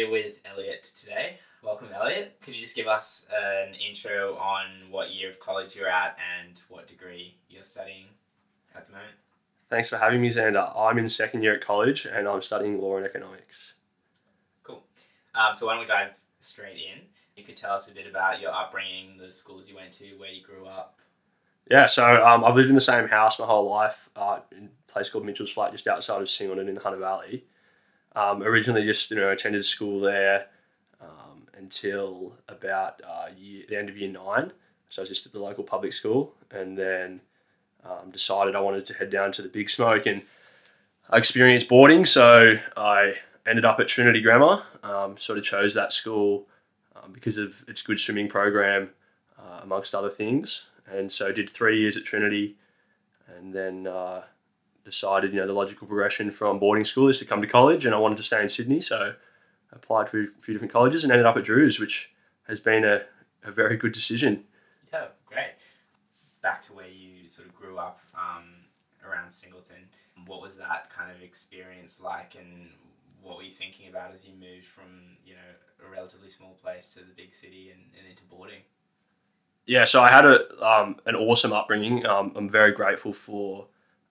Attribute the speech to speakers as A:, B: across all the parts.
A: here with Elliot today. Welcome, Elliot. Could you just give us an intro on what year of college you're at and what degree you're studying at the moment?
B: Thanks for having me, Xander. I'm in second year at college and I'm studying law and economics.
A: Cool. Um, so why don't we dive straight in? You could tell us a bit about your upbringing, the schools you went to, where you grew up.
B: Yeah, so um, I've lived in the same house my whole life uh, in a place called Mitchell's Flat, just outside of Singleton in the Hunter Valley. Um, originally, just you know attended school there um, until about uh, year, the end of year nine. So I was just at the local public school, and then um, decided I wanted to head down to the Big Smoke and I experienced boarding. So I ended up at Trinity Grammar. Um, sort of chose that school um, because of its good swimming program, uh, amongst other things. And so did three years at Trinity, and then uh, decided you know the logical progression from boarding school is to come to college, and I wanted to stay in Sydney, so I applied for a few different colleges and ended up at Drew's, which has been a, a very good decision.
A: Yeah, great. Back to where you sort of grew up um, around Singleton. What was that kind of experience like, and what were you thinking about as you moved from you know a relatively small place to the big city and, and into boarding?
B: Yeah, so I had a um, an awesome upbringing. Um, I'm very grateful for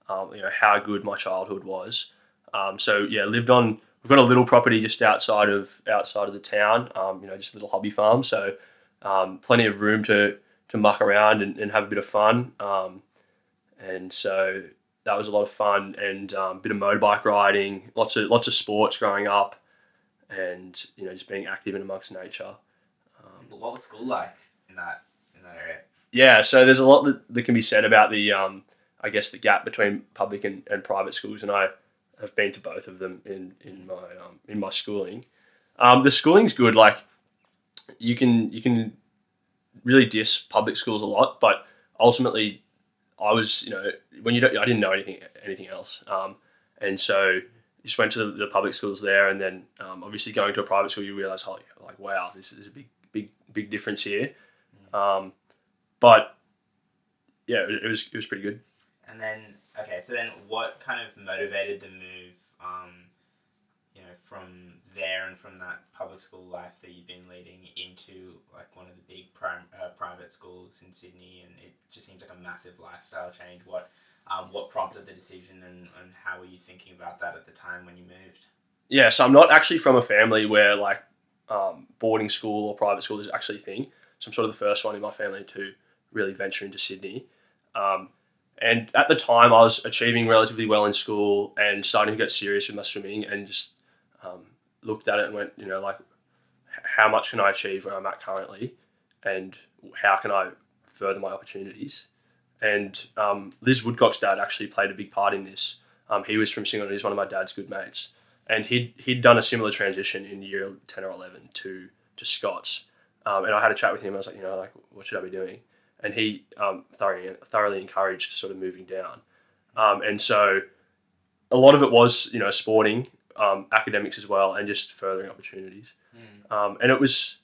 B: um, you know how good my childhood was. Um, so yeah, lived on. We've got a little property just outside of outside of the town. Um, you know, just a little hobby farm. So um, plenty of room to to muck around and, and have a bit of fun. Um, and so that was a lot of fun and um, a bit of motorbike riding, lots of lots of sports growing up, and you know just being active in amongst nature. Um,
A: What was school like in that in that area?
B: yeah, so there's a lot that, that can be said about the, um, I guess, the gap between public and, and private schools, and I have been to both of them in in my um, in my schooling. Um, the schooling's good. Like you can you can really diss public schools a lot, but ultimately, I was you know when you don't I didn't know anything anything else, um, and so just went to the, the public schools there, and then um, obviously going to a private school, you realize, oh, like wow, this is a big big big difference here. Um, but yeah, it was it was pretty good.
A: And then okay, so then what kind of motivated the move? Um, you know, from there and from that public school life that you've been leading into like one of the big uh, private schools in Sydney, and it just seems like a massive lifestyle change. What um, what prompted the decision, and, and how were you thinking about that at the time when you moved?
B: Yeah, so I'm not actually from a family where like um, boarding school or private school is actually a thing. So I'm sort of the first one in my family to really venture into Sydney. Um, and at the time, I was achieving relatively well in school and starting to get serious with my swimming, and just um, looked at it and went, you know, like, how much can I achieve where I'm at currently, and how can I further my opportunities? And um, Liz Woodcock's dad actually played a big part in this. Um, he was from Singleton. He's one of my dad's good mates, and he'd he'd done a similar transition in year ten or eleven to to Scots. Um, and I had a chat with him. I was like, you know, like, what should I be doing? And he um, thoroughly thoroughly encouraged sort of moving down. Um, and so a lot of it was, you know, sporting, um, academics as well, and just furthering opportunities. Um, and it was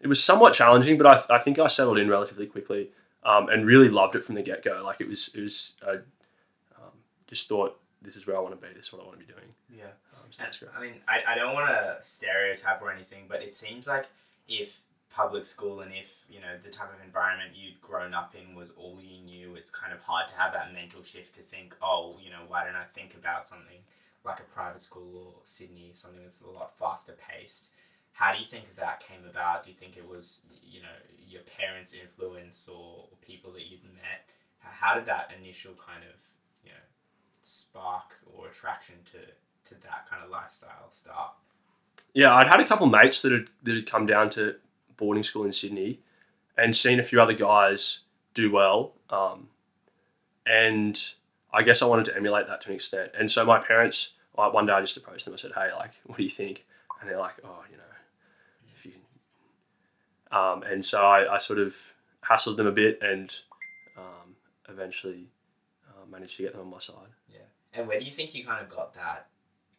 B: it was somewhat challenging, but I, I think I settled in relatively quickly um, and really loved it from the get go. Like it was it was I um, just thought this is where I want to be. This is what I want to be doing.
A: Yeah.
B: Um, so
A: And,
B: that's great.
A: I mean, I, I don't want to stereotype or anything, but it seems like if public school and if, you know, the type of environment you'd grown up in was all you knew, it's kind of hard to have that mental shift to think, oh, you know, why don't I think about something like a private school or Sydney, something that's a lot faster paced? How do you think that came about? Do you think it was, you know, your parents' influence or, or people that you'd met? How did that initial kind of, you know, spark or attraction to to that kind of lifestyle start?
B: Yeah, I'd had a couple mates that had that had come down to boarding school in Sydney, and seen a few other guys do well. Um, and I guess I wanted to emulate that to an extent. And so my parents, like one day I just approached them. I said, "Hey, like, what do you think?" And they're like, "Oh, you know, if you." Um, and so I, I sort of hassled them a bit, and um, eventually uh, managed to get them on my side. Yeah.
A: And where do you think you kind of got that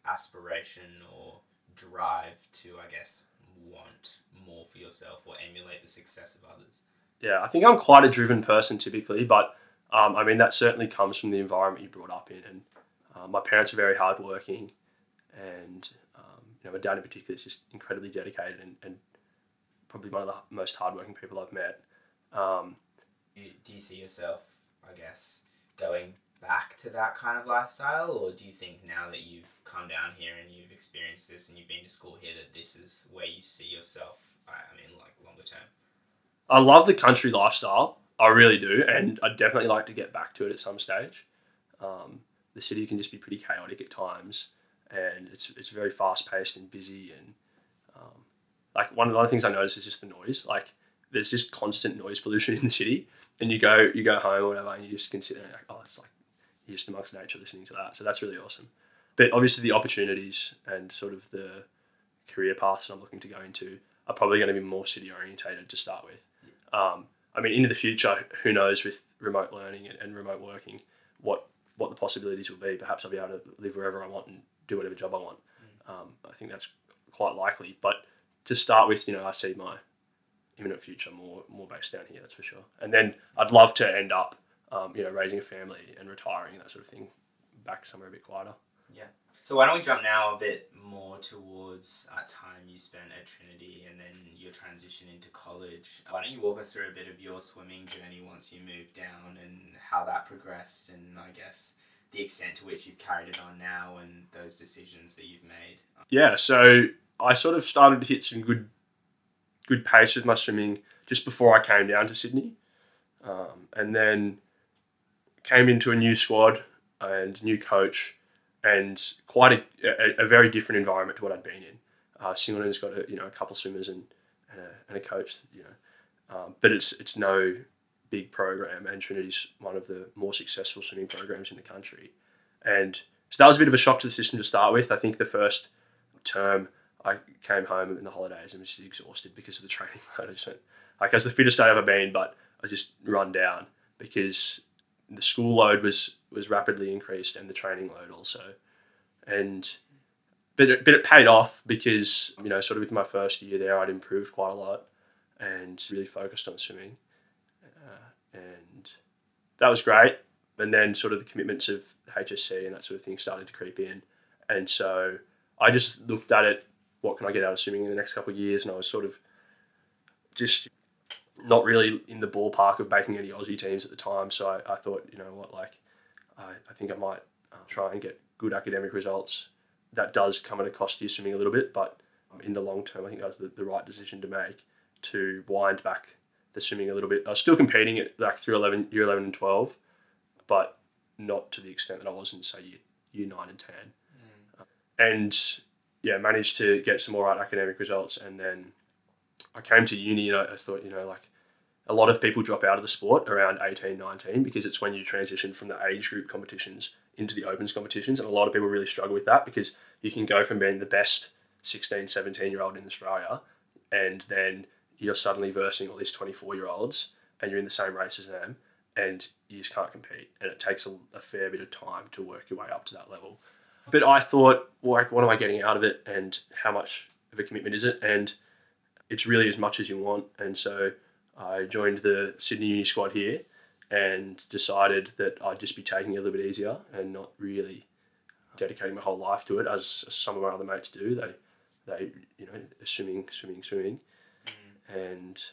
A: aspiration or drive to, I guess, want more for yourself or emulate the success of others?
B: Yeah, I think I'm quite a driven person typically, but um, I mean that certainly comes from the environment you brought up in. And uh, my parents are very hardworking, and um, you know, my dad in particular is just incredibly dedicated and, and probably one of the most hardworking people I've met. Um,
A: Do you see yourself, I guess, going back to that kind of lifestyle, or do you think now that you've come down here and you've experienced this and you've been to school here that this is where you see yourself? I I mean, like longer term.
B: I love the country lifestyle. I really do, and I'd definitely like to get back to it at some stage. Um, the city can just be pretty chaotic at times, and it's it's very fast paced and busy. And um, like one of the other things I notice is just the noise. Like there's just constant noise pollution in the city, and you go you go home or whatever, and you just consider like, oh, it's like just amongst nature listening to that. So that's really awesome. But obviously, the opportunities and sort of the career paths that I'm looking to go into are probably going to be more city orientated to start with. Um, I mean, into the future, who knows with remote learning and, and remote working, what what the possibilities will be. Perhaps I'll be able to live wherever I want and do whatever job I want. Um, I think that's quite likely. But to start with, you know, I see my imminent future more more based down here. That's for sure. And then I'd love to end up, um, you know, raising a family and retiring that sort of thing, back somewhere a bit quieter. Yeah.
A: So why don't we jump now a bit more towards a time you spent at Trinity and then your transition into college. Why don't you walk us through a bit of your swimming journey once you moved down and how that progressed and I guess the extent to which you've carried it on now and those decisions that you've made.
B: Yeah, so I sort of started to hit some good good pace with my swimming just before I came down to Sydney, um, and then came into a new squad and new coach, and quite a, a, a very different environment to what I'd been in. Uh, Singleton's got a you know a couple swimmers and and a, and a coach, you know, um, but it's it's no big program, and Trinity's one of the more successful swimming programs in the country, and so that was a bit of a shock to the system to start with. I think the first term I came home in the holidays and was just exhausted because of the training. I just went, like, as the fittest I'd ever been, but I just run down because the school load was was rapidly increased and the training load also, and but it, but it paid off because you know sort of with my first year there I'd improved quite a lot and really focused on swimming, uh, and that was great. And then sort of the commitments of HSC and that sort of thing started to creep in, and so I just looked at it. What can I get out of swimming in the next couple of years? And I was sort of just not really in the ballpark of making any Aussie teams at the time. So I, I thought, you know what, like, I, I think I might uh, try and get good academic results. That does come at a cost to your swimming a little bit, but in the long term, I think that was the, the right decision to make to wind back the swimming a little bit. I was still competing at like through 11, year 11 and 12, but not to the extent that I was in, say, year, year 9 and 10 and yeah, managed to get some all right academic results. And then I came to uni and I, I thought, you know, like a lot of people drop out of the sport around 18, 19 because it's when you transition from the age group competitions into the opens competitions. And a lot of people really struggle with that because you can go from being the best 16, 17 year old in Australia and then you're suddenly versing all these 24 year olds and you're in the same race as them and you just can't compete. And it takes a, a fair bit of time to work your way up to that level. But I thought, like, what am I getting out of it, and how much of a commitment is it? And it's really as much as you want. And so I joined the Sydney Uni squad here, and decided that I'd just be taking it a little bit easier and not really dedicating my whole life to it, as some of my other mates do. They, they, you know, swimming, swimming, swimming, mm. and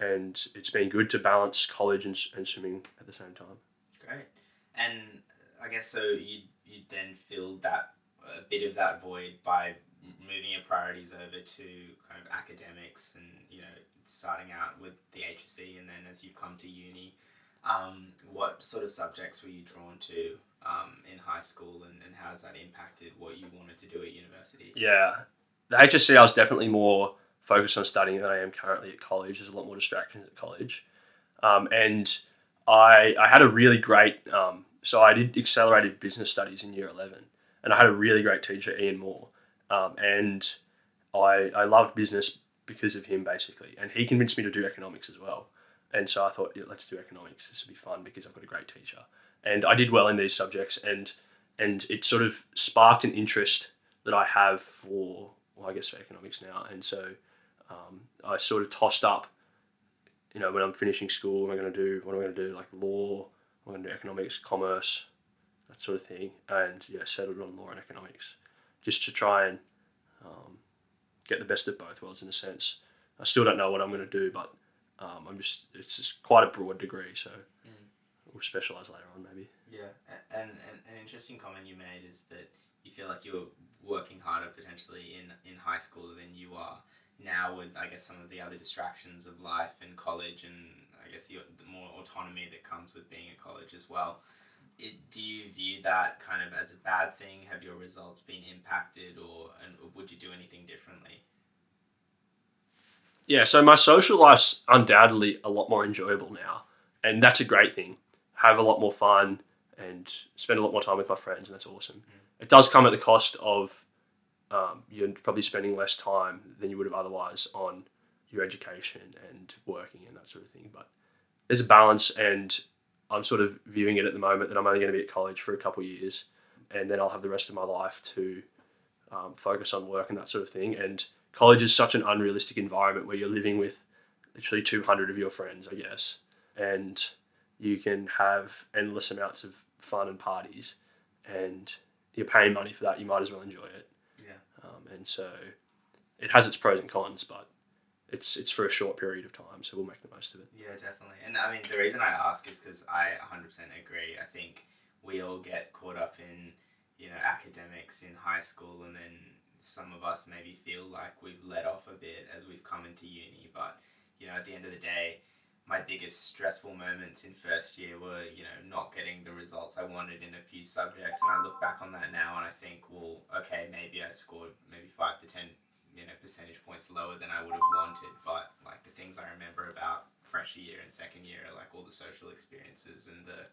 B: and it's been good to balance college and, and swimming at the same time.
A: Great. And I guess so you you then filled that a bit of that void by moving your priorities over to kind of academics and you know starting out with the HSC and then as you've come to uni, um, what sort of subjects were you drawn to um, in high school and, and how has that impacted what you wanted to do at university?
B: Yeah, the HSC I was definitely more focused on studying than I am currently at college. There's a lot more distractions at college, um, and I I had a really great. Um, so I did accelerated business studies in year eleven, and I had a really great teacher, Ian Moore, um, and I I loved business because of him basically, and he convinced me to do economics as well. And so I thought, yeah, let's do economics. This will be fun because I've got a great teacher, and I did well in these subjects, and and it sort of sparked an interest that I have for well, I guess for economics now, and so um, I sort of tossed up, you know, when I'm finishing school, what am I going to do? What am I going to do? Like law, I'm going to do economics, commerce, that sort of thing, and yeah, settled on law and economics, just to try and um, get the best of both worlds in a sense. I still don't know what I'm going to do, but um, I'm just it's just quite a broad degree, so we'll specialize later on maybe.
A: Yeah, and, and an interesting comment you made is that you feel like you're working harder potentially in, in high school than you are now with, I guess, some of the other distractions of life and college and I guess the, the more autonomy that comes with being at college as well. It, do you view that kind of as a bad thing? Have your results been impacted or and would you do anything differently?
B: Yeah, so my social life's undoubtedly a lot more enjoyable now, and that's a great thing. Have a lot more fun and spend a lot more time with my friends, and that's awesome. It does come at the cost of um, you're probably spending less time than you would have otherwise on your education and working and that sort of thing. But there's a balance, and I'm sort of viewing it at the moment that I'm only going to be at college for a couple of years, and then I'll have the rest of my life to um, focus on work and that sort of thing. And college is such an unrealistic environment where you're living with literally 200 of your friends, I guess, and you can have endless amounts of fun and parties, and you're paying money for that. You might as well enjoy it.
A: Yeah.
B: Um, and so it has its pros and cons, but it's it's for a short period of time, so we'll make the most of it.
A: Yeah, definitely. And I mean, the reason I ask is because I 100% agree. I think we all get caught up in, you know, academics in high school, and then some of us maybe feel like we've let off a bit as we've come into uni. But, you know, at the end of the day, my biggest stressful moments in first year were, you know, not getting the results I wanted in a few subjects. And I look back on that now and I think, well, okay, maybe I scored maybe five to 10 you know percentage points lower than I would have wanted. But like the things I remember about freshman year and second year are like all the social experiences and the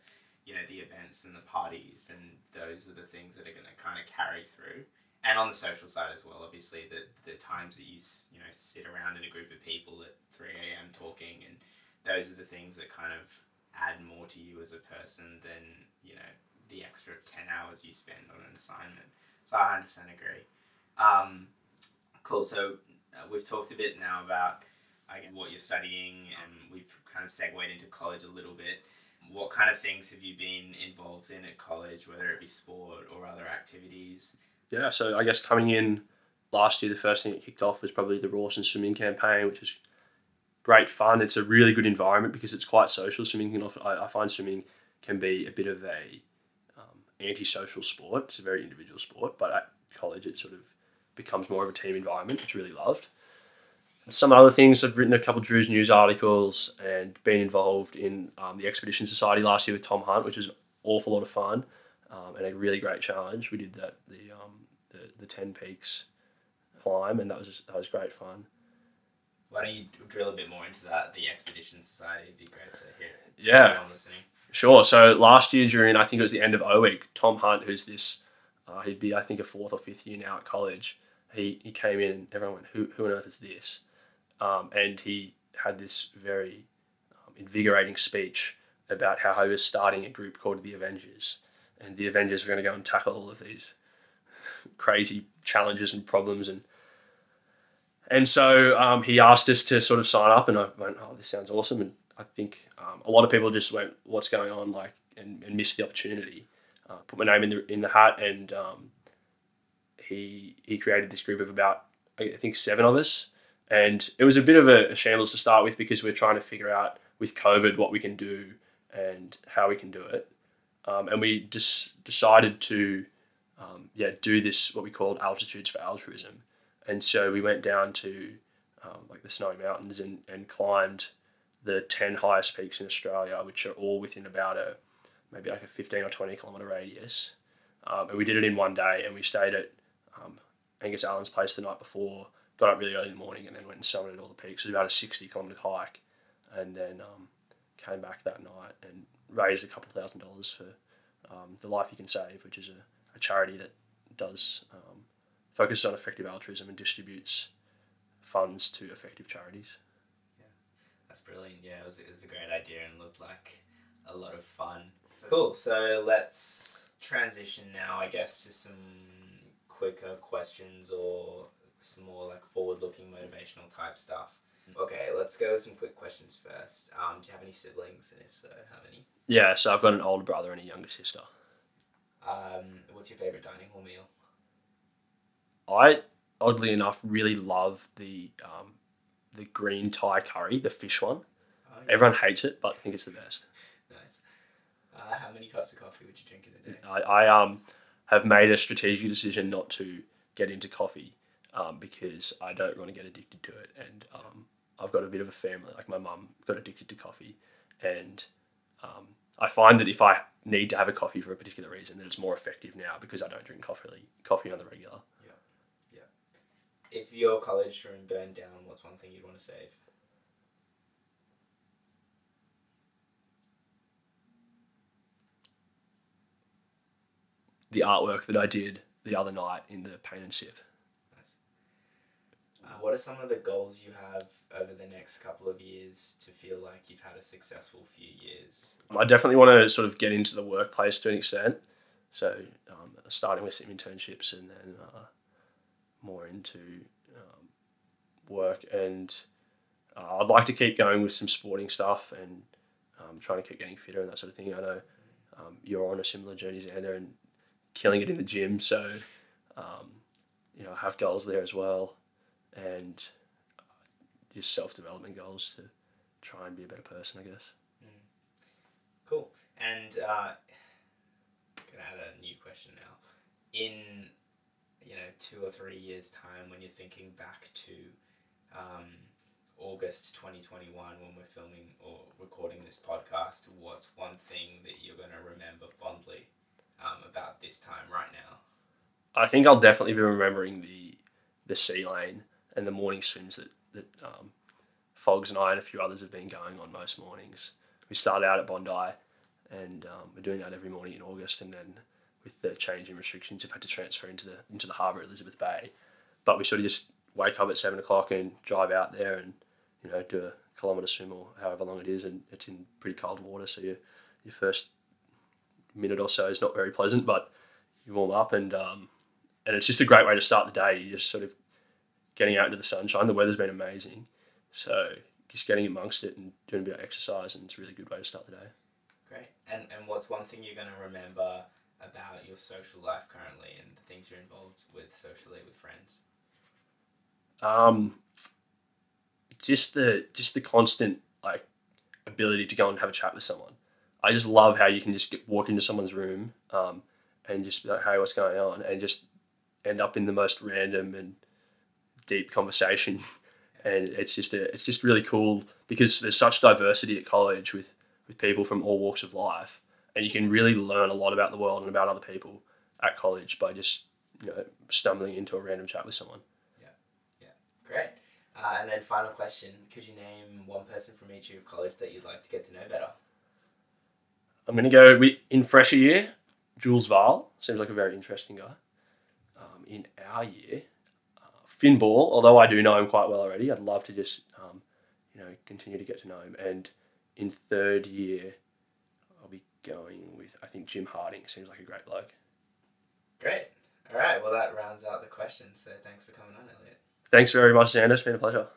A: you know the events and the parties and those are the things that are going to kind of carry through. And on the social side as well, obviously the the times that you you know sit around in a group of people at three a.m. talking and those are the things that kind of add more to you as a person than you know the extra 10 hours you spend on an assignment so i 100% agree um, Cool. So uh, we've talked a bit now about what you're studying, and we've kind of segued into college a little bit. What kind of things have you been involved in at college, whether it be sport or other activities?
B: Yeah, so I guess coming in last year, the first thing that kicked off was probably the Rawson swimming campaign, which is great fun. It's a really good environment because it's quite social. Swimming can often, I, I find swimming can be a bit of a um, anti-social sport. It's a very individual sport, but at college it sort of becomes more of a team environment, which I really loved. Some other things, I've written a couple of Drew's news articles and been involved in um, the Expedition Society last year with Tom Hunt, which was an awful lot of fun um, and a really great challenge. We did that the um, the, the ten peaks climb, and that was that was great fun.
A: Why don't you drill a bit more into that? The Expedition Society. It'd be great to hear.
B: Yeah. Sure. So last year during I think it was the end of O week, Tom Hunt, who's this, uh, he'd be I think a fourth or fifth year now at college. He he came in and everyone went, who who on earth is this? Um, and he had this very um, invigorating speech about how he was starting a group called the Avengers, and the Avengers were going to go and tackle all of these crazy challenges and problems and. And so um, he asked us to sort of sign up, and I went, "Oh, this sounds awesome!" And I think um, a lot of people just went, "What's going on?" Like, and, and missed the opportunity. Uh, put my name in the in the hat, and um, he he created this group of about I think seven of us, and it was a bit of a, a shambles to start with because we're trying to figure out with COVID what we can do and how we can do it, um, and we just decided to um, yeah do this what we called altitudes for altruism, and so we went down to um, like the Snowy Mountains and, and climbed the 10 highest peaks in Australia, which are all within about a maybe like a 15 or 20 kilometre radius. Um, and we did it in one day and we stayed at um, Angus Allen's place the night before, got up really early in the morning and then went and summited all the peaks. It was about a 60 kilometre hike and then um, came back that night and raised a couple thousand dollars for um, the Life You Can Save, which is a, a charity that does um, focuses on effective altruism and distributes funds to effective charities.
A: Yeah, that's brilliant. Yeah, it was, it was a great idea and looked like a lot of fun. Cool. So let's transition now, I guess, to some quicker questions or some more like forward-looking motivational type stuff. Okay, let's go with some quick questions first. Um, do you have any siblings, and if so, how many?
B: Yeah, so I've got an older brother and a younger sister.
A: Um, what's your favorite dining hall meal?
B: I oddly enough, really love the um, the green Thai curry, the fish one.
A: Oh, yeah.
B: Everyone hates it, but I think it's the best.
A: Uh, how many cups of coffee would you drink in a day?
B: I, I um have made a strategic decision not to get into coffee um, because I don't want to get addicted to it, and um, I've got a bit of a family. Like my mum got addicted to coffee, and um, I find that if I need to have a coffee for a particular reason, that it's more effective now because I don't drink coffee coffee on the regular. Yeah, yeah.
A: If your college room burned down, what's one thing you'd want to save?
B: The artwork that I did the other night in the paint and sip.
A: Nice. Uh, what are some of the goals you have over the next couple of years to feel like you've had a successful few years?
B: I definitely want to sort of get into the workplace to an extent. So, um, starting with some internships and then uh, more into um, work. And uh, I'd like to keep going with some sporting stuff and um, trying to keep getting fitter and that sort of thing. I know um, you're on a similar journey, Xander, and killing it in the gym. So, um, you know, I have goals there as well. And uh, just self development goals to try and be a better person, I guess.
A: Cool. And uh, gonna add a new question now. In you know two or three years' time, when you're thinking back to um, August 2021, when we're filming or recording this podcast, what's one thing that you're gonna remember fondly um, about this time right now?
B: I think I'll definitely be remembering the the sea lane and the morning swims that that um, Fogs and I and a few others have been going on most mornings. We started out at Bondi, and um, we're doing that every morning in August, and then with the change in restrictions, we've had to transfer into the into the harbour at Elizabeth Bay. But we sort of just wake up at seven o'clock and drive out there and you know do a kilometre swim or however long it is, and it's in pretty cold water, so your your first minute or so is not very pleasant, but you warm up and um, and it's just a great way to start the day. You're just sort of getting out into the sunshine. The weather's been amazing, so just getting amongst it and doing a bit of exercise, and it's a really good way to start the day.
A: Great. And and what's one thing you're gonna remember about your social life currently and the things you're involved with socially with friends?
B: Um, just the just the constant like ability to go and have a chat with someone. I just love how you can just get, walk into someone's room um, and just be like, "Hey, what's going on?" and just end up in the most random and deep conversation. And it's just a, it's just really cool because there's such diversity at college with with people from all walks of life, and you can really learn a lot about the world and about other people at college by just you know stumbling into a random chat with someone.
A: Yeah, yeah, great. Uh, and then final question: Could you name one person from each of your college that you'd like to get to know better?
B: I'm going to go with, in fresher year, Jules Val. Seems like a very interesting guy. Um, in our year, uh, Finn Ball, although I do know him quite well already, I'd love to just, um, you know, continue to get to know him. And in third year, I'll be going with, I think, Jim Harding. Seems like a great bloke.
A: Great. All right. Well, that rounds out the questions. So thanks for coming on, Elliot.
B: Thanks very much, Xander. It's been a pleasure.